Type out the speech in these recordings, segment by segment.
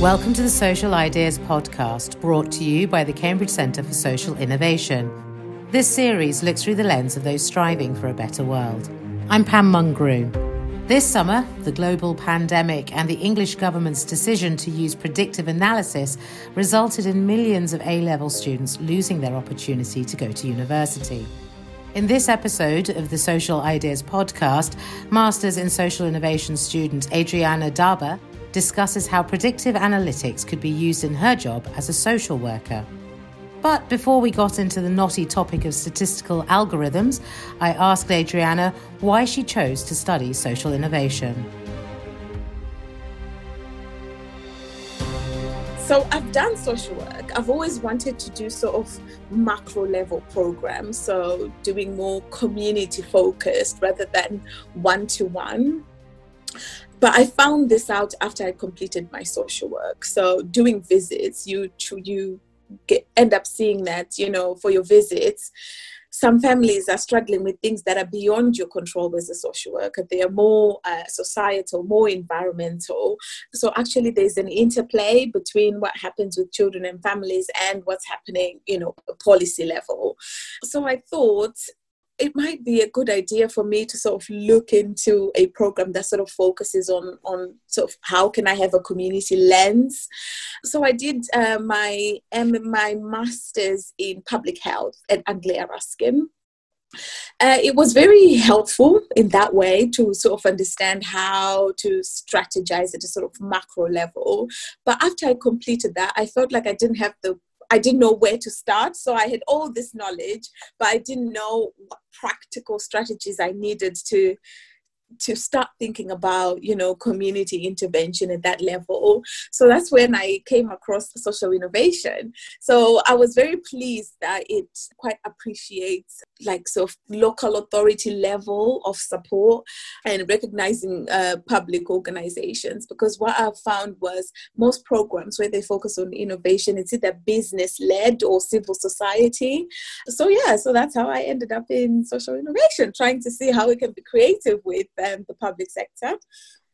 Welcome to the Social Ideas Podcast, brought to you by the Cambridge Centre for Social Innovation. This series looks through the lens of those striving for a better world. I'm Pam Mungroom. This summer, the global pandemic and the English government's decision to use predictive analysis resulted in millions of A level students losing their opportunity to go to university. In this episode of the Social Ideas podcast, Masters in Social Innovation student Adriana Daba discusses how predictive analytics could be used in her job as a social worker. But before we got into the knotty topic of statistical algorithms, I asked Adriana why she chose to study social innovation. So I've done social work. I've always wanted to do sort of macro level programs, so doing more community focused rather than one to one but I found this out after I completed my social work. So doing visits, you you get, end up seeing that you know for your visits, some families are struggling with things that are beyond your control as a social worker. They are more uh, societal, more environmental. So actually, there's an interplay between what happens with children and families and what's happening, you know, policy level. So I thought it might be a good idea for me to sort of look into a program that sort of focuses on on sort of how can I have a community lens. So I did uh, my um, my masters in public health at Anglia Ruskin. Uh, it was very helpful in that way to sort of understand how to strategize at a sort of macro level. But after I completed that, I felt like I didn't have the I didn't know where to start. So I had all this knowledge, but I didn't know what practical strategies I needed to to start thinking about you know community intervention at that level. So that's when i came across social innovation. So i was very pleased that it quite appreciates like sort of local authority level of support and recognizing uh, public organizations. Because what i found was most programs where they focus on innovation it's either business led or civil society. So yeah so that's how i ended up in social innovation trying to see how we can be creative with um, the public sector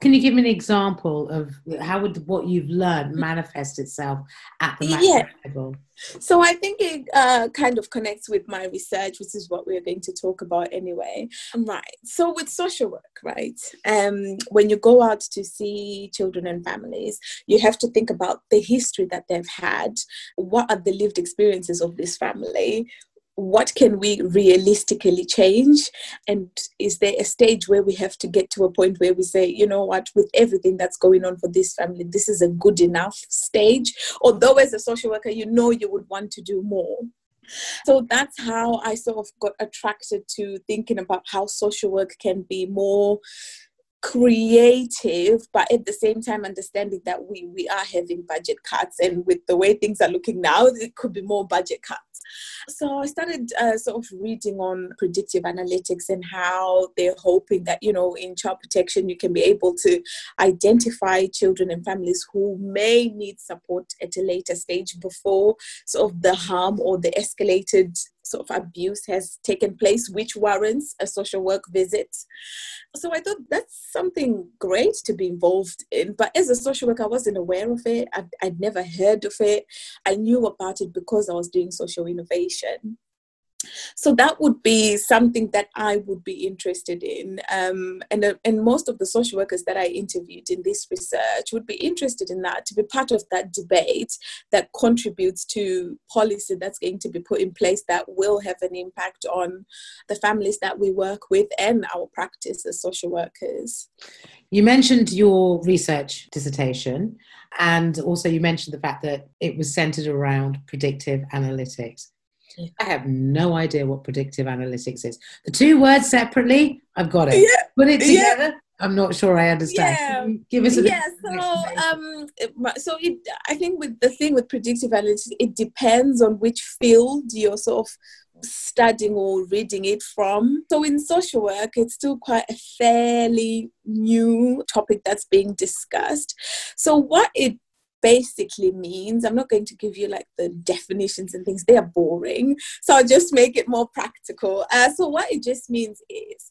can you give me an example of how would what you've learned manifest itself at the macro yeah. level? So I think it uh, kind of connects with my research, which is what we're going to talk about anyway. Right. So with social work, right? Um, when you go out to see children and families, you have to think about the history that they've had. What are the lived experiences of this family? What can we realistically change? And is there a stage where we have to get to a point where we say you know what? With everything that's going on for this family this is a good enough stage. Although as a social worker you know you would want to do more. So that's how i sort of got attracted to thinking about how social work can be more creative but at the same time understanding that we we are having budget cuts and with the way things are looking now it could be more budget cuts. So I started uh, sort of reading on predictive analytics and how they're hoping that, you know, in child protection, you can be able to identify children and families who may need support at a later stage before sort of the harm or the escalated of abuse has taken place, which warrants a social work visit. So I thought that's something great to be involved in. But as a social worker, I wasn't aware of it. I'd, I'd never heard of it. I knew about it because I was doing social innovation so that would be something that I would be interested in. Um, and, uh, and most of the social workers that I interviewed in this research would be interested in that, to be part of that debate that contributes to policy that's going to be put in place that will have an impact on the families that we work with and our practice as social workers. You mentioned your research dissertation, and also you mentioned the fact that it was centered around predictive analytics. I have no idea what predictive analytics is. The two words separately, I've got it. Yeah. Put it together. Yeah. I'm not sure I understand. Yeah. Give us a yeah. So, um, so it, I think with the thing with predictive analytics, it depends on which field you're sort of studying or reading it from. So in social work, it's still quite a fairly new topic that's being discussed. So what it basically means i'm not going to give you like the definitions and things they are boring. So i'll just make it more practical. Uh, so what it just means is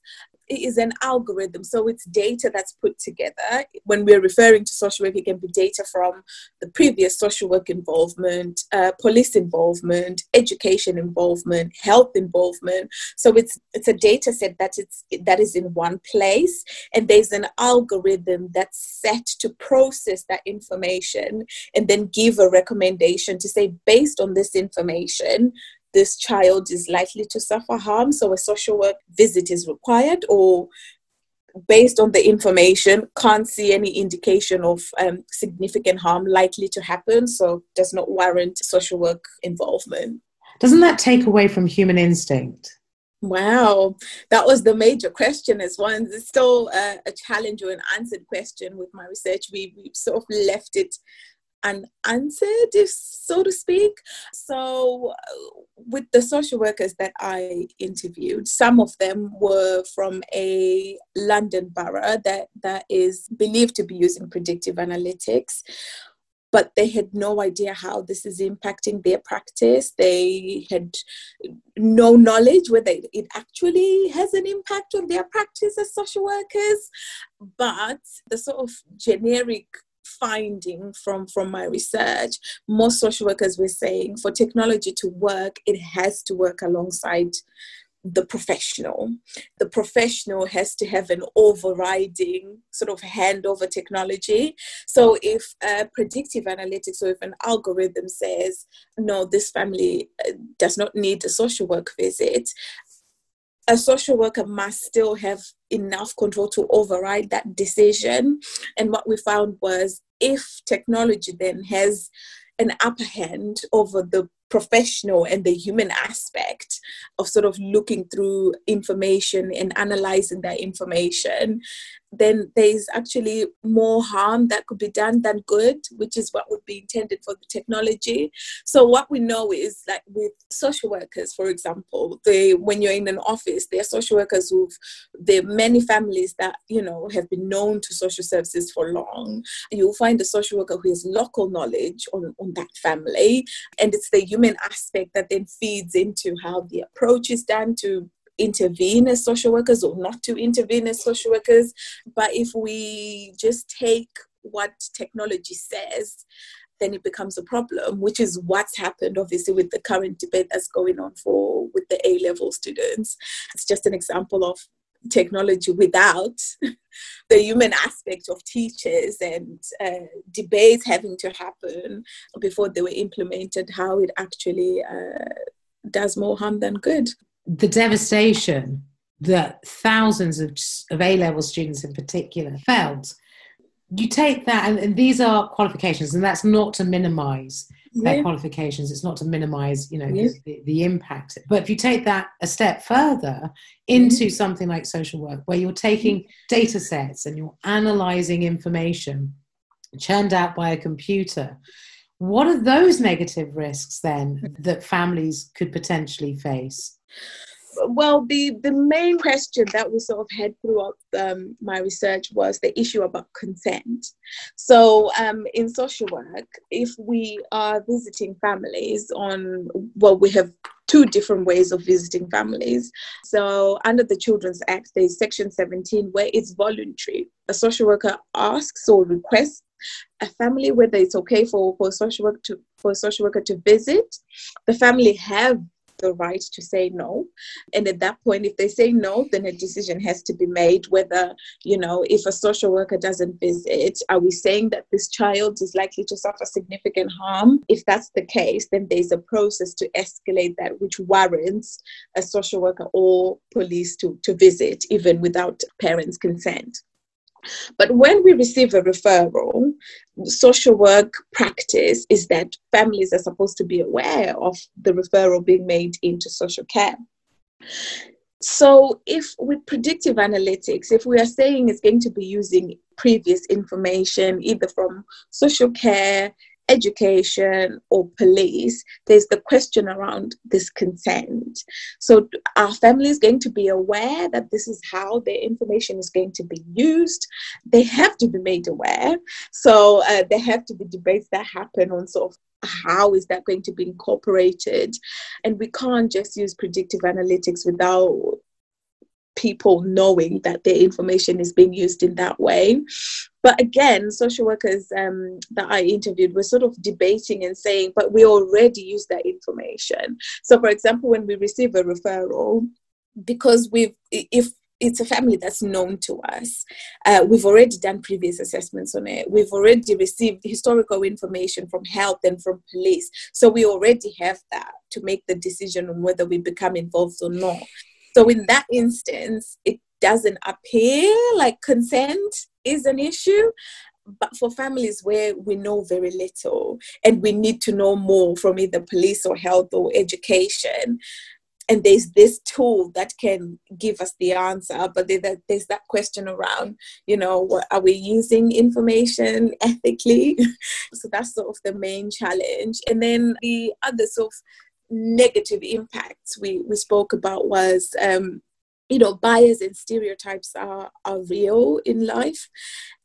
it is an algorithm. So it's data that's put together. When we're referring to social work, it can be data from the previous social work involvement, uh, police involvement, education involvement, health involvement. So it's it's a data set that it's that is in one place, and there's an algorithm that's set to process that information and then give a recommendation to say based on this information this child is likely to suffer harm, so a social work visit is required, or based on the information, can't see any indication of um, significant harm likely to happen, so does not warrant social work involvement. Doesn't that take away from human instinct? Wow, that was the major question as one. It's still uh, a challenge or an answered question with my research. We, we sort of left it unanswered, if so to speak. So, with the social workers that I interviewed, some of them were from a London borough that, that is believed to be using predictive analytics. But they had no idea how this is impacting their practice. They had no knowledge whether it actually has an impact on their practice as social workers. But the sort of generic finding from from my research most social workers were saying for technology to work it has to work alongside the professional. The professional has to have an overriding sort of hand over technology. So, if uh, predictive analytics or if an algorithm says, no, this family uh, does not need a social work visit, a social worker must still have enough control to override that decision. And what we found was if technology then has an upper hand over the professional and the human aspect of sort of looking through information and analyzing that information, then there's actually more harm that could be done than good, which is what would be intended for the technology. So what we know is like with social workers, for example, they when you're in an office, there are social workers who've there are many families that you know have been known to social services for long. You'll find a social worker who has local knowledge on, on that family, and it's the human aspect that then feeds into how the approach is done to intervene as social workers or not to intervene as social workers. But if we just take what technology says, then it becomes a problem, which is what's happened obviously with the current debate that's going on for with the A level students. It's just an example of technology without the human aspect of teachers and uh, debates having to happen before they were implemented, how it actually uh, does more harm than good the devastation that thousands of, of A level students in particular felt. You take that, and, and, these are qualifications, and that's not to minimize yeah. their qualifications. It's not to minimize, you know, yeah. the, the, impact. But if you take that a step further into mm-hmm. something like social work, where you're taking data sets and you're analyzing information churned out by a computer, what are those negative risks then that families could potentially face? Well, the, the main question that we sort of had throughout um, my research was the issue about consent. So, um, in social work, if we are visiting families on, well, we have two different ways of visiting families. So, under the Children's Act, there's Section 17 where it's voluntary. A social worker asks or requests a family whether it's okay for, for a social worker to for a social worker to visit. The family have the right to say no. And at that point, if they say no, then a decision has to be made whether, you know, if a social worker doesn't visit, are we saying that this child is likely to suffer significant harm? If that's the case, then there's a process to escalate that, which warrants a social worker or police to, to visit, even without parents' consent. But when we receive a referral, social work practice is that families are supposed to be aware of the referral being made into social care. So, if with predictive analytics, if we are saying it's going to be using previous information, either from social care, education or police, there's the question around this consent. So, our family is going to be aware that this is how their information is going to be used. They have to be made aware. So, uh, there have to be debates that happen on sort of how is that going to be incorporated? And we can't just use predictive analytics without people knowing that their information is being used in that way. But again, social workers um, that I interviewed were sort of debating and saying, but we already use that information. So, for example, when we receive a referral, because we've, if it's a family that's known to us. Uh, we've already done previous assessments on it. We've already received historical information from health and from police. So we already have that to make the decision on whether we become involved or not. So in that instance, it doesn't appear like consent is an issue. But for families where we know very little and we need to know more from either police or health or education, and there's this tool that can give us the answer but there's that question around you know what are we using information ethically so that's sort of the main challenge and then the other sort of negative impacts we we spoke about was um, you know bias and stereotypes are are real in life.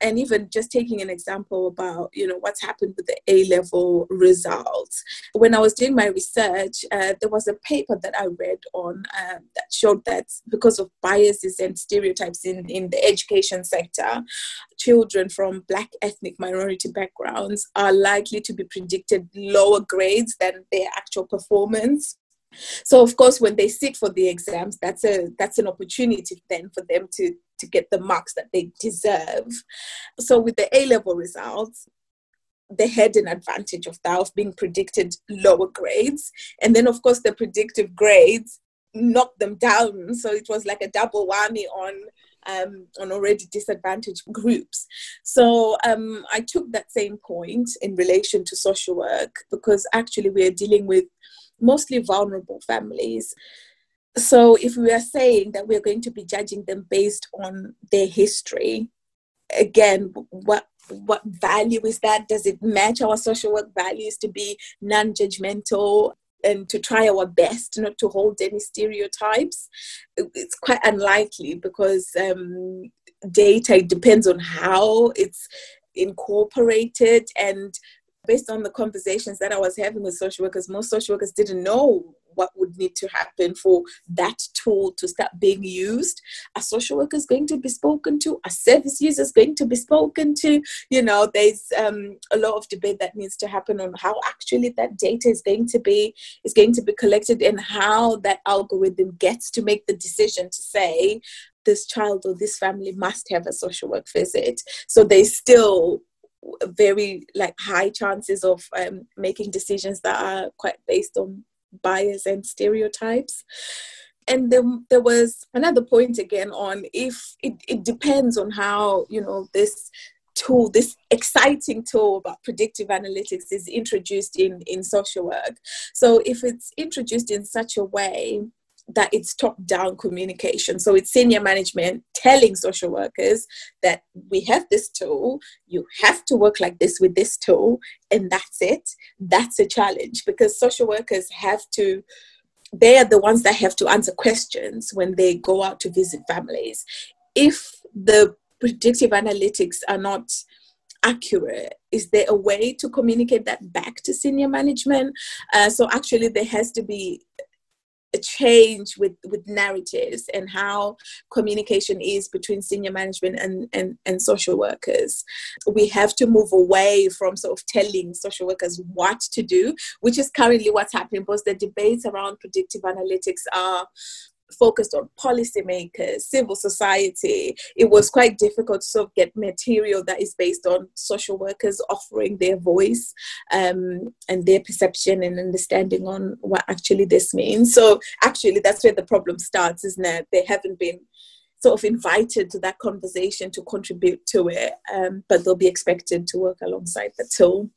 And even just taking an example about you know what's happened with the a level results. When i was doing my research uh, there was a paper that i read on uh, that showed that because of biases and stereotypes in in the education sector children from black ethnic minority backgrounds are likely to be predicted lower grades than their actual performance so of course when they sit for the exams that's a that's an opportunity then for them to to get the marks that they deserve. So with the a level results they had an advantage of that of being predicted lower grades. And then of course the predictive grades knocked them down. So it was like a double whammy on um, on already disadvantaged groups. So um, I took that same point in relation to social work because actually we're dealing with mostly vulnerable families. So if we are saying that we're going to be judging them based on their history, again, what what value is that? Does it match our social work values to be non-judgmental and to try our best not to hold any stereotypes? It's quite unlikely because um, data depends on how it's incorporated and based on the conversations that I was having with social workers, most social workers didn't know what would need to happen for that tool to start being used. Are social workers going to be spoken to? Are service users going to be spoken to? You know, there's um, a lot of debate that needs to happen on how actually that data is going to be is going to be collected and how that algorithm gets to make the decision to say this child or this family must have a social work visit. So they still very like high chances of um, making decisions that are quite based on bias and stereotypes. And then there was another point again on if it, it depends on how you know this tool this exciting tool about predictive analytics is introduced in in social work. So if it's introduced in such a way that it's top down communication. So it's senior management telling social workers that we have this tool, you have to work like this with this tool, and that's it. That's a challenge because social workers have to, they are the ones that have to answer questions when they go out to visit families. If the predictive analytics are not accurate is there a way to communicate that back to senior management uh, so actually there has to be change with with narratives and how communication is between senior management and, and and social workers. We have to move away from sort of telling social workers what to do which is currently what's happening because the debates around predictive analytics are focused on policymakers, civil society, it was quite difficult to sort of get material that is based on social workers offering their voice um, and their perception and understanding on what actually this means. So actually, that's where the problem starts, isn't it? They haven't been sort of invited to that conversation to contribute to it, um, but they'll be expected to work alongside the tool.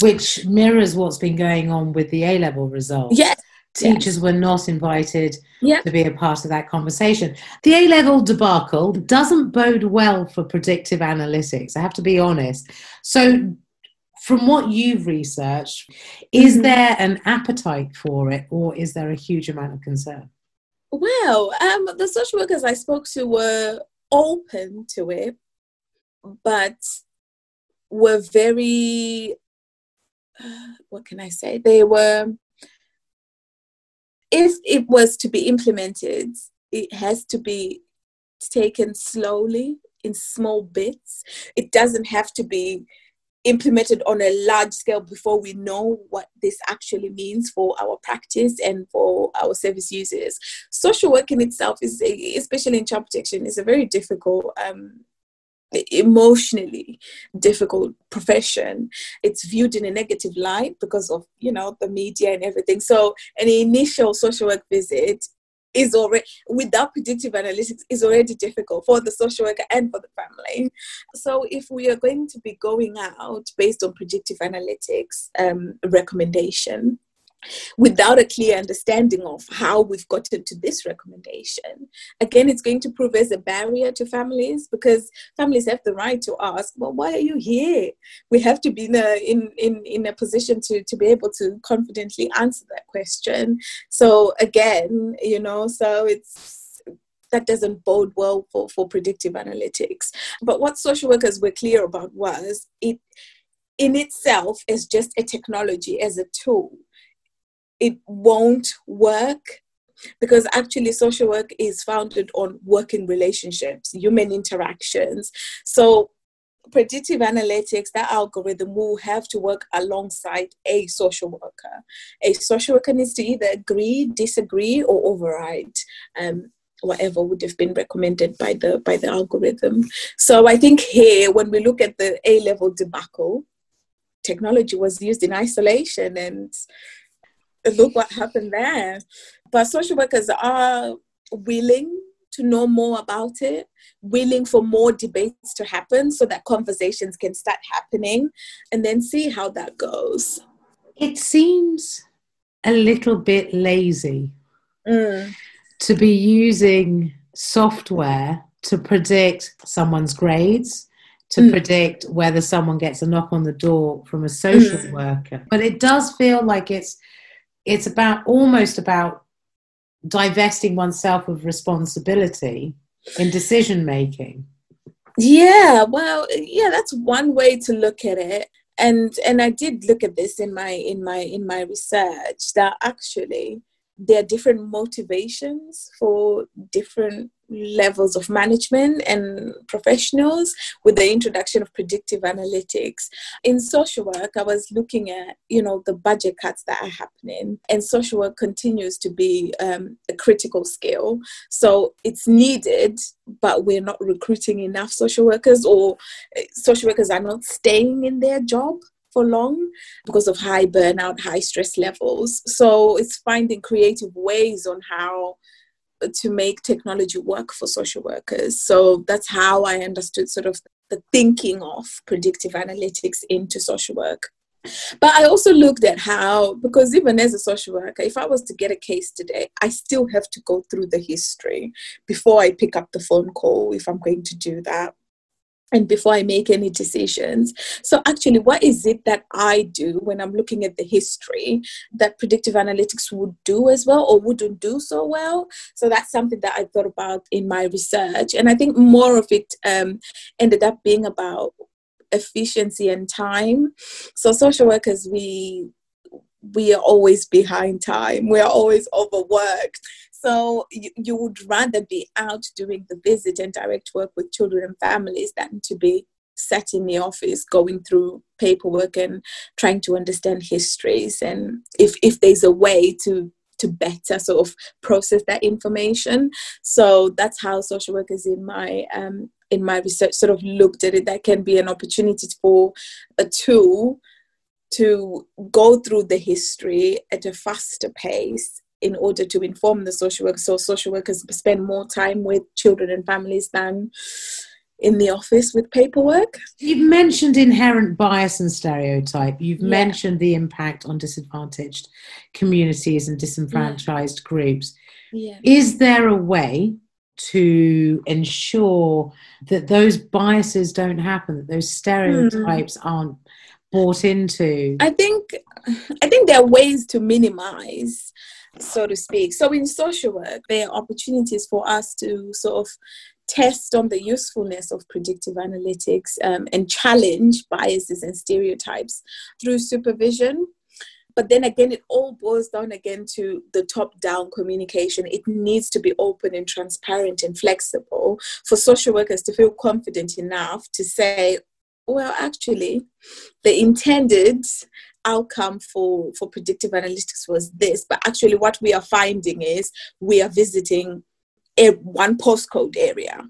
Which mirrors what's been going on with the A level results. Yes, teachers yes. were not invited yeah. to be a part of that conversation. The A level debacle doesn't bode well for predictive analytics, I have to be honest. So, from what you've researched, is mm-hmm. there an appetite for it or is there a huge amount of concern? Well, um, the social workers I spoke to were open to it, but were very, uh, what can I say? They were if it was to be implemented, it has to be taken slowly in small bits. It doesn't have to be implemented on a large scale before we know what this actually means for our practice and for our service users. Social work in itself is, especially in child protection, is a very difficult. Um, emotionally difficult profession it's viewed in a negative light because of you know the media and everything so an initial social work visit is already without predictive analytics is already difficult for the social worker and for the family. So if we are going to be going out based on predictive analytics um, recommendation, without a clear understanding of how we've gotten to this recommendation, again, it's going to prove as a barrier to families because families have the right to ask, well, why are you here? We have to be in a, in, in, in a position to, to be able to confidently answer that question. So again, you know, so it's that doesn't bode well for, for predictive analytics. But what social workers were clear about was it in itself is just a technology as a tool it won't work because actually social work is founded on working relationships human interactions. So predictive analytics that algorithm will have to work alongside a social worker. A social worker needs to either agree disagree or override um, whatever would have been recommended by the by the algorithm. So i think here when we look at the a level debacle technology was used in isolation and look what happened there. But social workers are willing to know more about it, willing for more debates to happen so that conversations can start happening and then see how that goes. It seems a little bit lazy mm. to be using software to predict someone's grades, to mm. predict whether someone gets a knock on the door from a social mm. worker. But it does feel like it's it's about almost about divesting oneself of responsibility in decision making. Yeah well yeah that's one way to look at it. And and i did look at this in my in my in my research that actually there are different motivations for different levels of management and professionals with the introduction of predictive analytics in social work i was looking at you know the budget cuts that are happening and social work continues to be um, a critical skill so it's needed but we're not recruiting enough social workers or eh, social workers are not staying in their job for long because of high burnout, high stress levels. So it's finding creative ways on how to make technology work for social workers. So that's how I understood sort of the thinking of predictive analytics into social work. But I also looked at how, because even as a social worker, if I was to get a case today, I still have to go through the history before I pick up the phone call if I'm going to do that and before I make any decisions. So, actually, what is it that I do when I'm looking at the history that predictive analytics would do as well or wouldn't do so well? So, that's something that I thought about in my research. And I think more of it um, ended up being about efficiency and time. So, social workers, we we are always behind time. We are always overworked. So you, you would rather be out doing the visit and direct work with children and families than to be sat in the office going through paperwork and trying to understand histories and if, if there's a way to to better sort of process that information. So that's how social workers in my um, in my research sort of looked at it. That can be an opportunity for a tool to go through the history at a faster pace in order to inform the social workers so social workers spend more time with children and families than in the office with paperwork. You've mentioned inherent bias and stereotype. You've yeah. mentioned the impact on disadvantaged communities and disenfranchised yeah. groups. Yeah. Is there a way to ensure that those biases don't happen, that those stereotypes mm. aren't bought into? I think I think there are ways to minimize so to speak. So in social work, there are opportunities for us to sort of test on the usefulness of predictive analytics um, and challenge biases and stereotypes through supervision. But then again, it all boils down again to the top down communication. It needs to be open and transparent and flexible for social workers to feel confident enough to say, well, actually, the intended outcome for, for predictive analytics was this, but actually, what we are finding is we are visiting a, one postcode area.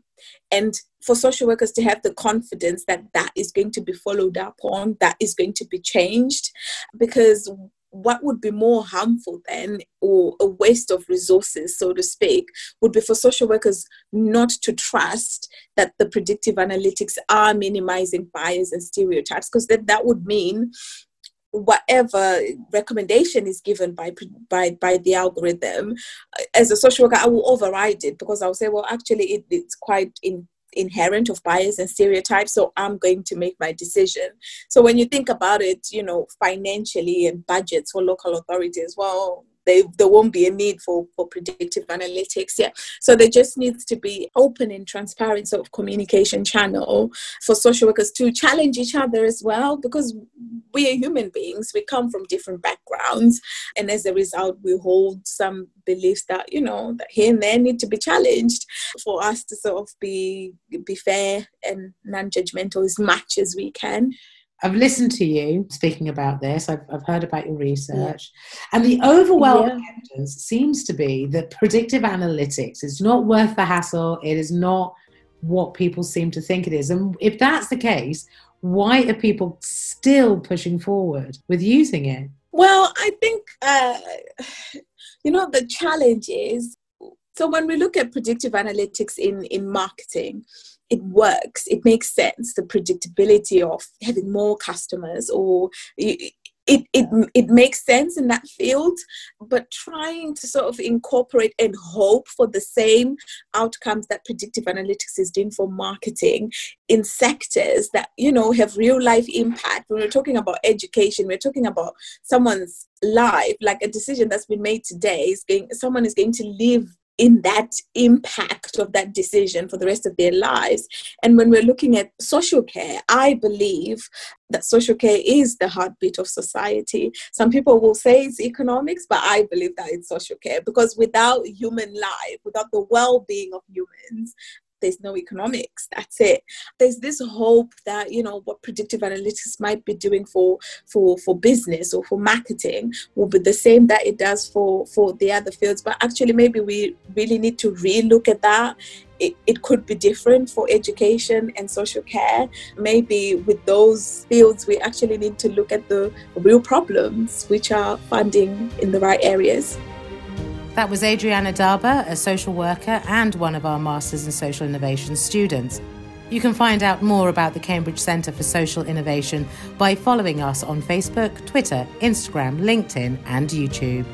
And for social workers to have the confidence that that is going to be followed up on, that is going to be changed, because what would be more harmful then or a waste of resources so to speak would be for social workers not to trust that the predictive analytics are minimizing bias and stereotypes because that, that would mean whatever recommendation is given by by by the algorithm uh, as a social worker i will override it because i'll say well actually it, it's quite in inherent of bias and stereotypes so i'm going to make my decision. So when you think about it you know financially and budgets for local authorities well they, there won't be a need for, for predictive analytics yeah so there just needs to be open and transparent sort of communication channel for social workers to challenge each other as well because we are human beings. We come from different backgrounds. And as a result we hold some beliefs that you know that here and there need to be challenged for us to sort of be be fair and non-judgmental as much as we can I've listened to you speaking about this. I've, I've heard about your research. Yeah. And the overwhelming yeah. evidence seems to be that predictive analytics is not worth the hassle. It is not what people seem to think it is. And if that's the case, why are people still pushing forward with using it? Well, I think, uh, you know, the challenge is so when we look at predictive analytics in, in marketing, it works it makes sense the predictability of having more customers or it, it, it, makes sense in that field, but trying to sort of incorporate and hope for the same outcomes that predictive analytics is doing for marketing in sectors that, you know, have real life impact. When we're talking about education, we're talking about someone's life, like a decision that's been made today is going, someone is going to live in that impact of that decision for the rest of their lives. And when we're looking at social care, I believe that social care is the heartbeat of society. Some people will say it's economics, but I believe that it's social care because without human life, without the well being of humans, there's no economics that's it there's this hope that you know what predictive analytics might be doing for for for business or for marketing will be the same that it does for for the other fields but actually maybe we really need to relook at that it, it could be different for education and social care. Maybe with those fields, we actually need to look at the real problems, which are funding in the right areas. That was Adriana Darba, a social worker and one of our Masters in Social Innovation students. You can find out more about the Cambridge Centre for Social Innovation by following us on Facebook, Twitter, Instagram, LinkedIn, and YouTube.